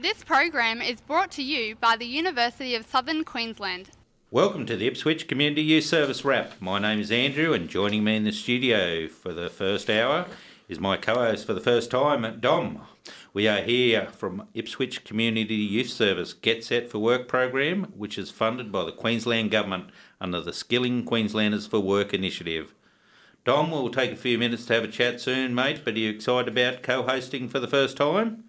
This program is brought to you by the University of Southern Queensland. Welcome to the Ipswich Community Youth Service Wrap. My name is Andrew, and joining me in the studio for the first hour is my co host for the first time, Dom. We are here from Ipswich Community Youth Service Get Set for Work program, which is funded by the Queensland Government under the Skilling Queenslanders for Work initiative. Dom, we'll take a few minutes to have a chat soon, mate, but are you excited about co hosting for the first time?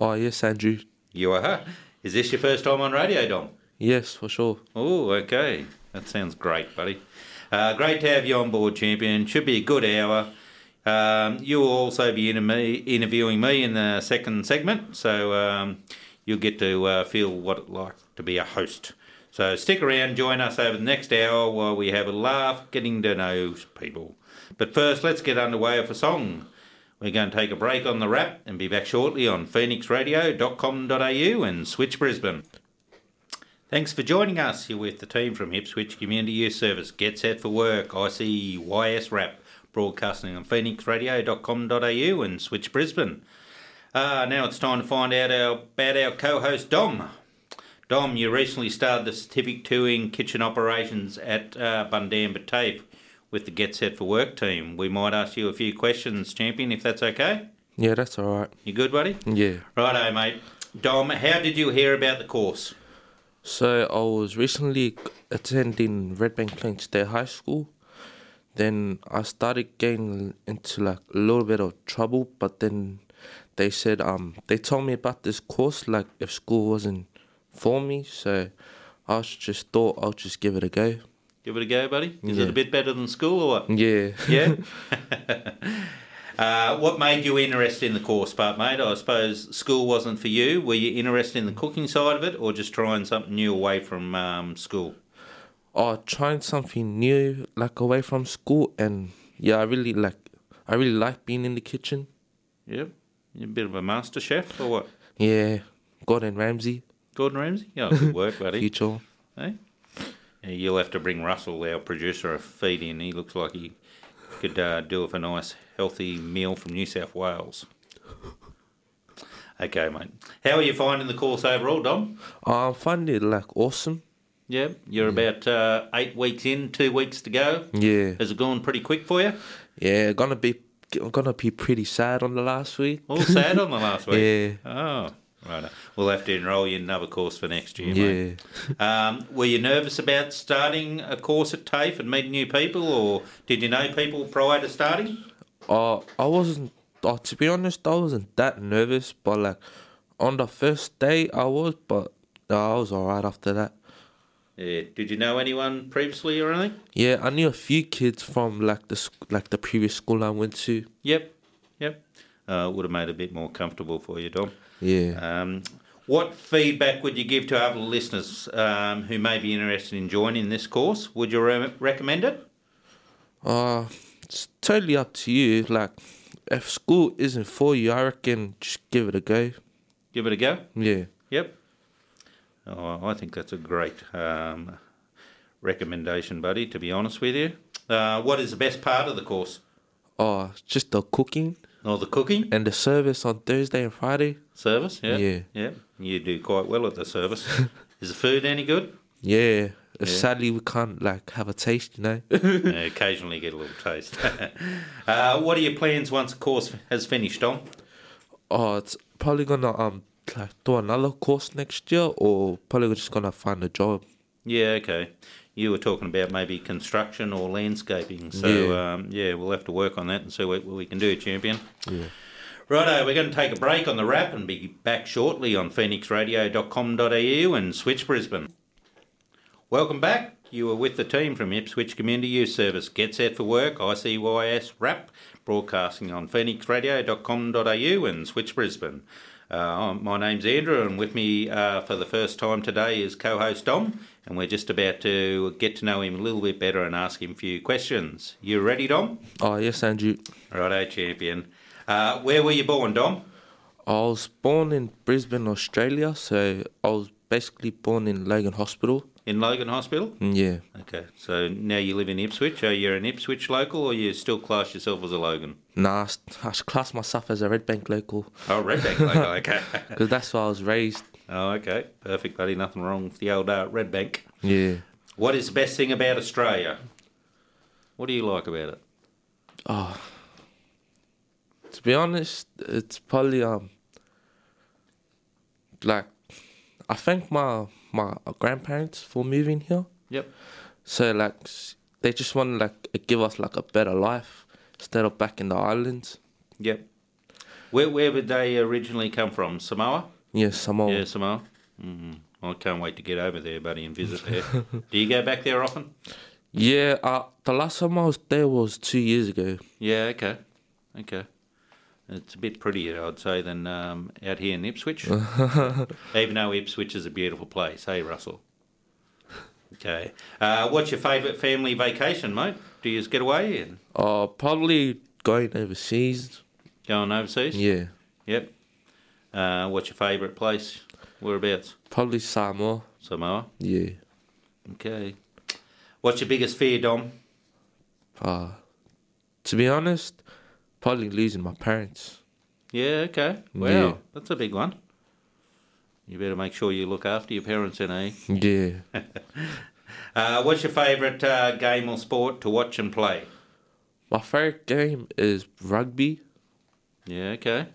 Oh, yes, Andrew. You are. Is this your first time on radio, Dom? Yes, for sure. Oh, okay. That sounds great, buddy. Uh, great to have you on board, champion. Should be a good hour. Um, you will also be inter- me, interviewing me in the second segment, so um, you'll get to uh, feel what it's like to be a host. So stick around, join us over the next hour while we have a laugh getting to know people. But first, let's get underway with a song. We're going to take a break on the wrap and be back shortly on phoenixradio.com.au and Switch Brisbane. Thanks for joining us. You're with the team from Ipswich Community Youth Service. Get set for work. ICYS Wrap, broadcasting on phoenixradio.com.au and Switch Brisbane. Uh, now it's time to find out our, about our co-host Dom. Dom, you recently started the certificate touring kitchen operations at uh, Bundamba TAFE with the Get Set for Work team. We might ask you a few questions, champion, if that's okay. Yeah, that's all right. You good, buddy? Yeah. Righto, mate. Dom, how did you hear about the course? So I was recently attending Red Bank Plain State High School. Then I started getting into like a little bit of trouble, but then they said um they told me about this course like if school wasn't for me, so I just thought I'll just give it a go. Give it a go, buddy. Is Yeah. it a bit better than school or what? Yeah. Yeah. uh, what made you interested in the course part, mate? I suppose school wasn't for you. Were you interested in the cooking side of it, or just trying something new away from um, school? or trying something new like away from school and yeah i really like i really like being in the kitchen Yep. You're a bit of a master chef, or what? yeah gordon ramsay Gordon Ramsay. Oh, good work, buddy. future Hey? Yeah, you'll have to bring Russell, our producer, a feed in. He looks like he could uh, do with a nice, healthy meal from New South Wales. Okay, mate. How are you finding the course overall, Dom? i find it like awesome Yeah, you're about uh, eight weeks in, two weeks to go. yeah Has it gone pretty quick for you? yeah gonna be gonna be pretty sad on the last week All sad on the last week. yeah Oh, right. We'll have to enrol you in another course for next year, yeah mate. Um, were you nervous about starting a course at TAFE and meeting new people, or did you know people prior to starting? uh, i wasn't uh, to be honest i wasn't that nervous but like on the first day i was but uh, i was all right after that Yeah. Did you know anyone previously or anything? yeah i knew a few kids from like the like the previous school i went to Yep. Uh, would have made it a bit more comfortable for you, Dom. yeah Um, what feedback would you give to other listeners um, who may be interested in joining this course? Would you re- recommend it? Uh, it's totally up to you. Like, if school isn't for you, I reckon just give it a go. Give it a go. Yeah. Yep. Oh, I think that's a great um, recommendation, buddy. To be honest with you, uh, what is the best part of the course? Oh, just the cooking Or the cooking and the service on Thursday and Friday. service? Yeah. Yeah. Yeah. You do quite well at the service. is the food any good? Yeah. Sadly, we can't like have a taste, you know. Uh, occasionally get a little taste. uh, what are your plans once the course has finished, Dom? oh, it's probably gonna um like do another course next year, or probably just gonna find a job. Yeah, okay. You were talking about maybe construction or landscaping. So, Yeah. um, yeah, we'll have to work on that and see what, what we can do, champion. Yeah. Righto, we're going to take a break on the wrap and be back shortly on phoenixradio.com.au and Switch Brisbane. Welcome back. You are with the team from Ipswich Community Youth Service. Get set for work, ICYS Wrap, broadcasting on phoenixradio.com.au and Switch Brisbane. Uh, my name's Andrew, and with me uh, for the first time today is co host Dom, and we're just about to get to know him a little bit better and ask him a few questions. You ready, Dom? Oh yes, Andrew. Righto, champion. Uh, where were you born, Dom? I was born in Brisbane, Australia, so I was basically born in Logan Hospital. in Logan Hospital. Mm, Yeah. Okay, so now you live in Ipswich. Are you an Ipswich local, or you still class yourself as a Logan? Nah, I class myself as a Red Bank local Oh, Redbank local. Okay. because that's where I was raised. Oh, okay. Perfect, buddy. Nothing wrong with the old uh, Redbank. Yeah. What is the best thing about Australia? What do you like about it? Oh. To be honest, it's probably um like I thank my my grandparents for moving here. Yep. So like they just want to like give us like a better life instead of back in the islands. Yep. Where where would they originally come from? Samoa. Yeah, Samoa. Yeah, Samoa. Mm, I can't wait to get over there, buddy, and visit there. do you go back there often? Yeah, uh, the last time I was there was two years ago. Yeah. Okay. Okay. It's a bit prettier, I'd say, than um, out here in Ipswich. Even though Ipswich is a beautiful place, hey Russell. Okay. Uh, what's your favourite family vacation, mate? Do you just get away and Uh, probably going overseas. going overseas? Yeah, Yep. Uh, what's your favourite place? Whereabouts? probably Samoa. Samoa. Yeah. Okay. What's your biggest fear, Dom? Uh, to be honest, probably losing my parents. Yeah, okay. Wow, Yeah. that's a big one. You better make sure you look after your parents, then, eh? Yeah. Uh, what's your favourite uh, game or sport to watch and play? my favorite game is rugby, Yeah, okay.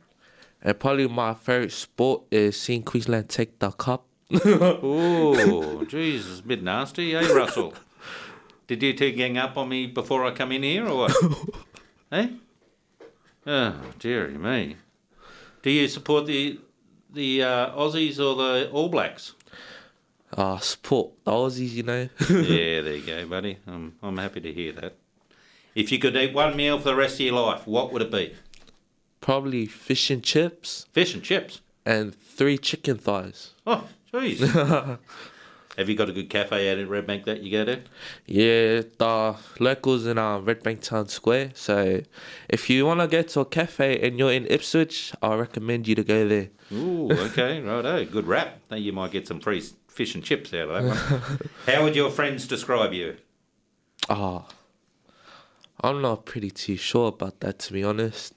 And probably my favorite sport is seeing Queensland take the cup. Oh, jeez, it's a bit nasty, eh, Russell? Did you two gang up on me before I come in here, or what? eh? Oh, dearie me. Do you support the the uh, Aussies or the All Blacks? Uh, support the Aussies, you know. yeah, there you go, buddy. I'm, I'm happy to hear that. If you could eat one meal for the rest of your life, what would it be? Probably fish and chips Fish and chips. and three chicken thighs. Oh, jeez. Have you got a good cafe out at Redbank that you go to? Yeah, the locals in uh, Red Bank Town Square. So if you want to go to a cafe and you're in Ipswich, I recommend you to go there. Ooh, okay, righto. Good rap. Now you might get some free s- fish and chips out of that one. How would your friends describe you? Ah, I'm not pretty too sure about that to be honest.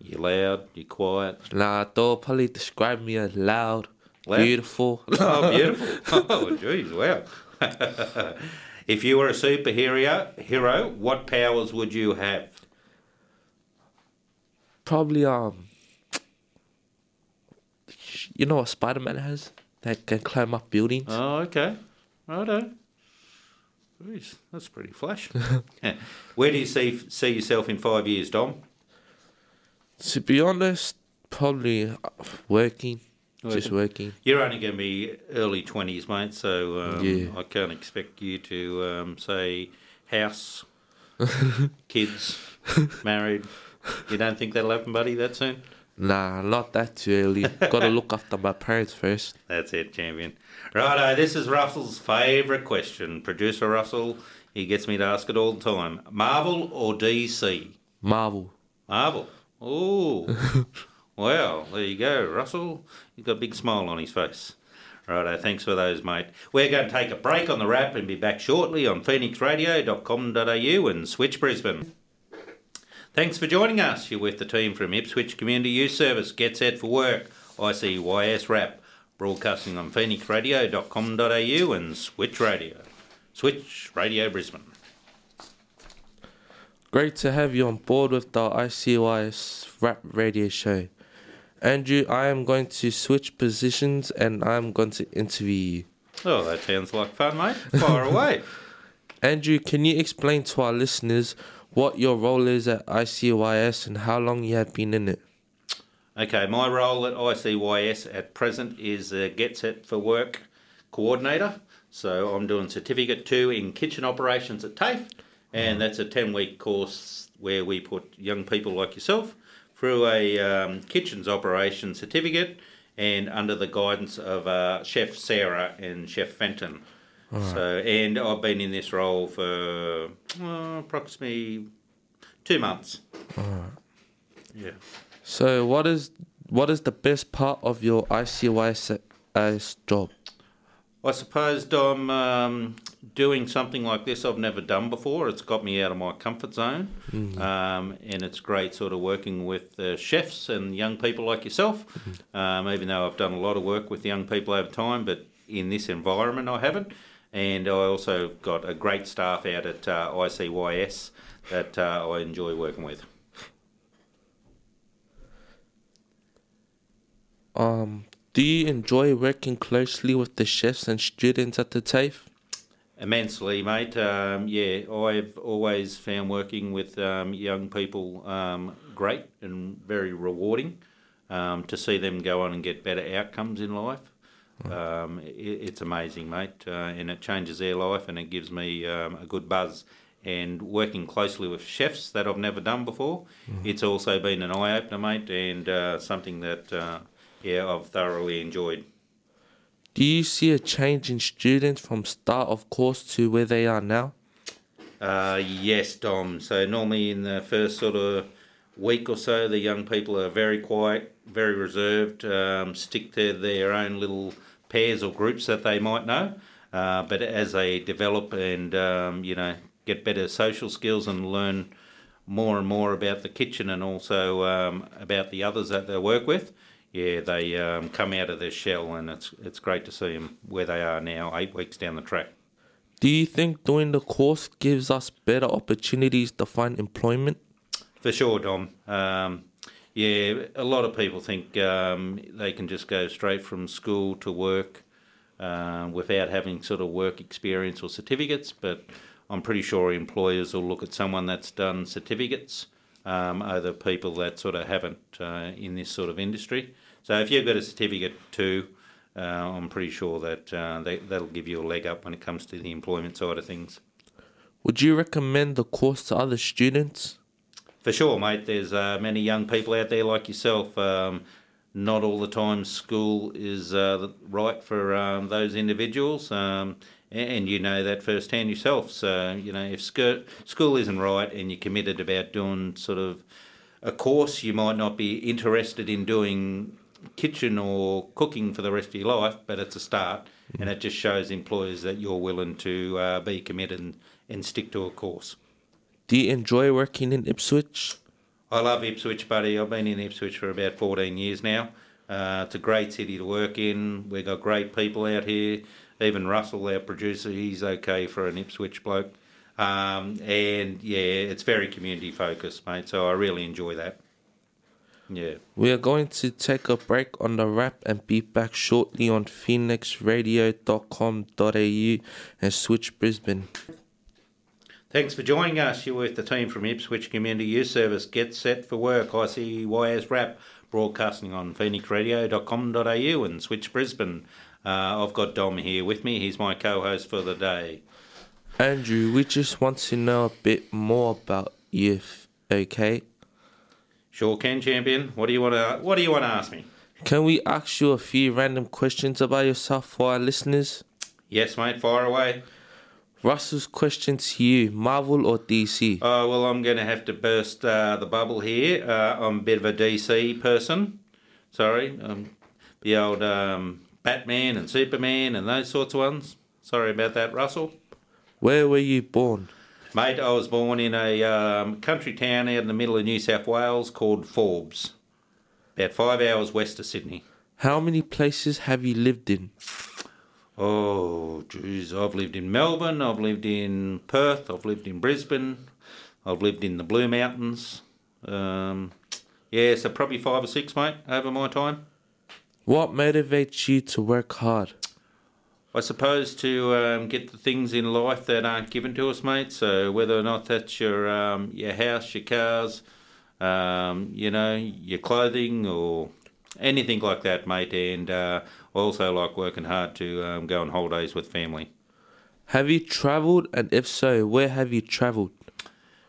You loud, you quiet. Nah, they'll probably describe me as loud, Loud? beautiful. Oh, beautiful. Oh, jeez, wow. if you were a superhero, hero, what powers would you have? probably um, you know what Spider Man has? That can climb up buildings. Oh, okay. Righto. Jeez, that's pretty flash. Where do you see see yourself in five years, Dom? To be honest, probably uh, working, just working. You're only going to be early twenties, mate. So um, Yeah. I can't expect you to um, say house, kids, married. You don't think that'll happen, buddy, that soon? Nah, not that too early. Gotta look after my parents first. That's it, champion. Righto, this is Russell's favourite question. Producer Russell, he gets me to ask it all the time. Marvel or DC? Marvel. Marvel. Oh, well, there you go, Russell. He's got a big smile on his face. Righto, thanks for those, mate. We're going to take a break on the wrap and be back shortly on phoenixradio.com.au and Switch Brisbane. Thanks for joining us. You're with the team from Ipswich Community Youth Service. Get set for work. ICYS Wrap. Broadcasting on phoenixradio.com.au and Switch Radio. Switch Radio Brisbane. Great to have you on board with the ICYS Wrap radio show. Andrew, I am going to switch positions and I'm going to interview you. Oh, that sounds like fun, mate. Fire away. Andrew, can you explain to our listeners what your role is at ICYS and how long you have been in it? Okay, my role at ICYS at present is a Get Set for Work coordinator. So I'm doing Certificate 2 in Kitchen Operations at TAFE, and that's a 10 week course where we put young people like yourself through a um, kitchens operation certificate and under the guidance of uh, Chef Sarah and Chef Fenton. So, and I've been in this role for uh, approximately two months. Yeah. So, what is what is the best part of your ICYS job? I suppose, Dom, um, doing something like this I've never done before. It's got me out of my comfort zone, um, and it's great sort of working with uh, chefs and young people like yourself. Um, even though I've done a lot of work with young people over time, but in this environment I haven't. And I also got a great staff out at uh, ICYS that uh, I enjoy working with. Um, do you enjoy working closely with the chefs and students at the TAFE? Immensely, mate. Um, yeah, I've always found working with um, young people um, great and very rewarding um, to see them go on and get better outcomes in life. Um, it, it's amazing, mate, uh, and it changes their life and it gives me um, a good buzz. And working closely with chefs that I've never done before, it's also been an eye opener, mate, and uh, something that uh, yeah I've thoroughly enjoyed. Do you see a change in students from start of course to where they are now? Uh, yes, Dom. So normally in the first sort of week or so, the young people are very quiet, very reserved, um, stick to their own little pairs or groups that they might know. Uh, but as they develop and um, you know get better social skills and learn more and more about the kitchen and also um, about the others that they work with, yeah, they um, come out of their shell, and it's it's great to see them where they are now, eight weeks down the track. Do you think doing the course gives us better opportunities to find employment? For sure, Dom. Um, yeah, a lot of people think um, they can just go straight from school to work um, without having sort of work experience or certificates, but I'm pretty sure employers will look at someone that's done certificates um, over people that sort of haven't uh, in this sort of industry. So if you've got a certificate too, uh, I'm pretty sure that uh, they, that'll give you a leg up when it comes to the employment side of things. Would you recommend the course to other students? For sure, mate. There's uh, many young people out there like yourself. Um, not all the time school is uh, right for um, those individuals, um, and you know that firsthand yourself. So you know if sc- school isn't right and you're committed about doing sort of a course, you might not be interested in doing kitchen or cooking for the rest of your life, but it's a start, and it just shows employers that you're willing to uh, be committed and, and stick to a course. Do you enjoy working in Ipswich? I love Ipswich, buddy. I've been in Ipswich for about 14 years now. Uh, it's a great city to work in. We've got great people out here. Even Russell, our producer, he's okay for an Ipswich bloke. Um, and yeah, it's very community focused, mate. So I really enjoy that. Yeah. We are going to take a break on the wrap and be back shortly on phoenixradio.com.au and Switch Brisbane. Thanks for joining us. You're with the team from Ipswich Community Youth Service. Get set for work. ICYS Wrap broadcasting on phoenixradio.com.au and Switch Brisbane. Uh, I've got Dom here with me. He's my co-host for the day. Andrew, we just want to know a bit more about you, okay? Sure can, champion. What do you want to What do you want to ask me? Can we ask you a few random questions about yourself for our listeners? Yes, mate. Fire away. Russell's question to you Marvel or DC? Oh well, I'm going to have to burst uh, the bubble here. Uh, I'm a bit of a DC person. Sorry, um, the old um, Batman and Superman and those sorts of ones. Sorry about that, Russell. Where were you born? Mate, I was born in a um, country town out in the middle of New South Wales called Forbes, about five hours west of Sydney. How many places have you lived in? Oh, geez, I've lived in Melbourne, I've lived in Perth, I've lived in Brisbane, I've lived in the Blue Mountains. Um, yeah, so probably five or six, mate, over my time. What motivates you to work hard? I suppose to um, get the things in life that aren't given to us, mate. So whether or not that's your um, your house, your cars, um, you know, your clothing, or anything like that, mate. And uh, I also like working hard to um, go on holidays with family. Have you travelled, and if so, where have you travelled?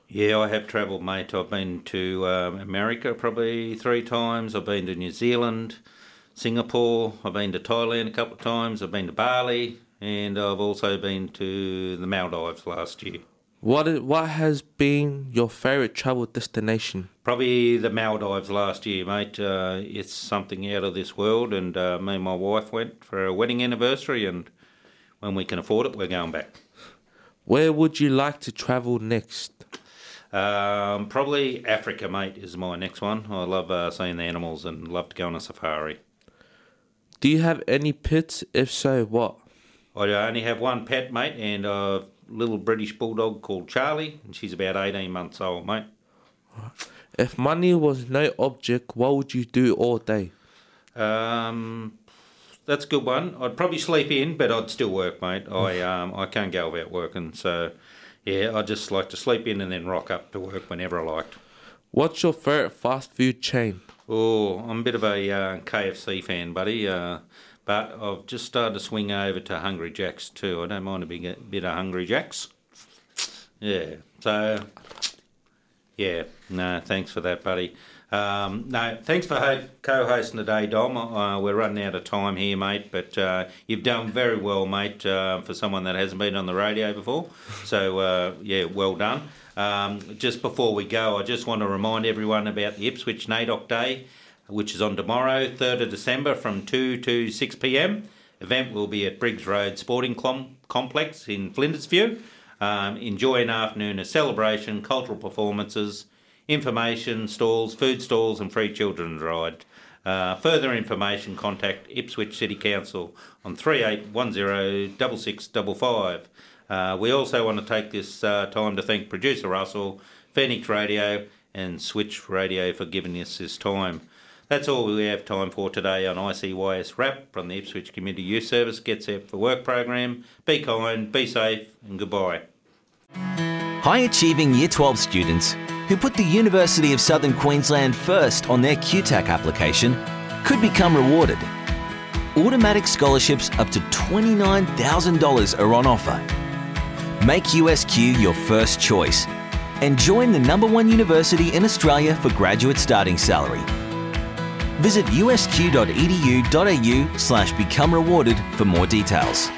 Yeah, I have travelled, mate. I've been to um, America probably three times. I've been to New Zealand, Singapore. I've been to Thailand a couple of times. I've been to Bali, and I've also been to the Maldives last year. What is, what has been your favourite travel destination? Probably the Maldives last year, mate. Uh, it's something out of this world, and uh, me and my wife went for a wedding anniversary, and when we can afford it, we're going back. Where would you like to travel next? Um, probably Africa, mate, is my next one. I love uh, seeing the animals and love to go on a safari. Do you have any pets? If so, what? I only have one pet, mate, and a little British bulldog called Charlie, and she's about 18 months old, mate. If money was no object, what would you do all day? Um, that's a good one. I'd probably sleep in, but I'd still work, mate. I um, I can't go without working, so yeah, I just like to sleep in and then rock up to work whenever I liked. What's your favorite fast food chain? Oh, I'm a bit of a uh, KFC fan, buddy. Uh, but I've just started to swing over to Hungry Jacks too. I don't mind a big bit of Hungry Jacks. Yeah. So, yeah. No, thanks for that, buddy. Um, no, thanks for ho- co-hosting today, Dom. Uh, we're running out of time here, mate, but uh, you've done very well, mate, uh, for someone that hasn't been on the radio before. So, uh, yeah, well done. Um, just before we go, I just want to remind everyone about the Ipswich NAIDOC Day, which is on tomorrow, 3rd of December, from 2 to 6 p.m. Event will be at Briggs Road Sporting Com- Complex in Flinders View. Um, enjoy an afternoon of celebration, cultural performances, information stalls, food stalls, and free children's ride. Uh, further information, contact Ipswich City Council on 3810 Uh, we also want to take this uh, time to thank producer Russell, Phoenix Radio, and Switch Radio for giving us this time. That's all we have time for today on ICYS Wrap from the Ipswich Community Youth Service Get Set for Work program. Be kind, be safe, and goodbye. High achieving Year 12 students who put the University of Southern Queensland first on their QTAC application could become rewarded. Automatic scholarships up to $29,000 are on offer. Make USQ your first choice and join the number one university in Australia for graduate starting salary. Visit usq.edu.au slash become rewarded for more details.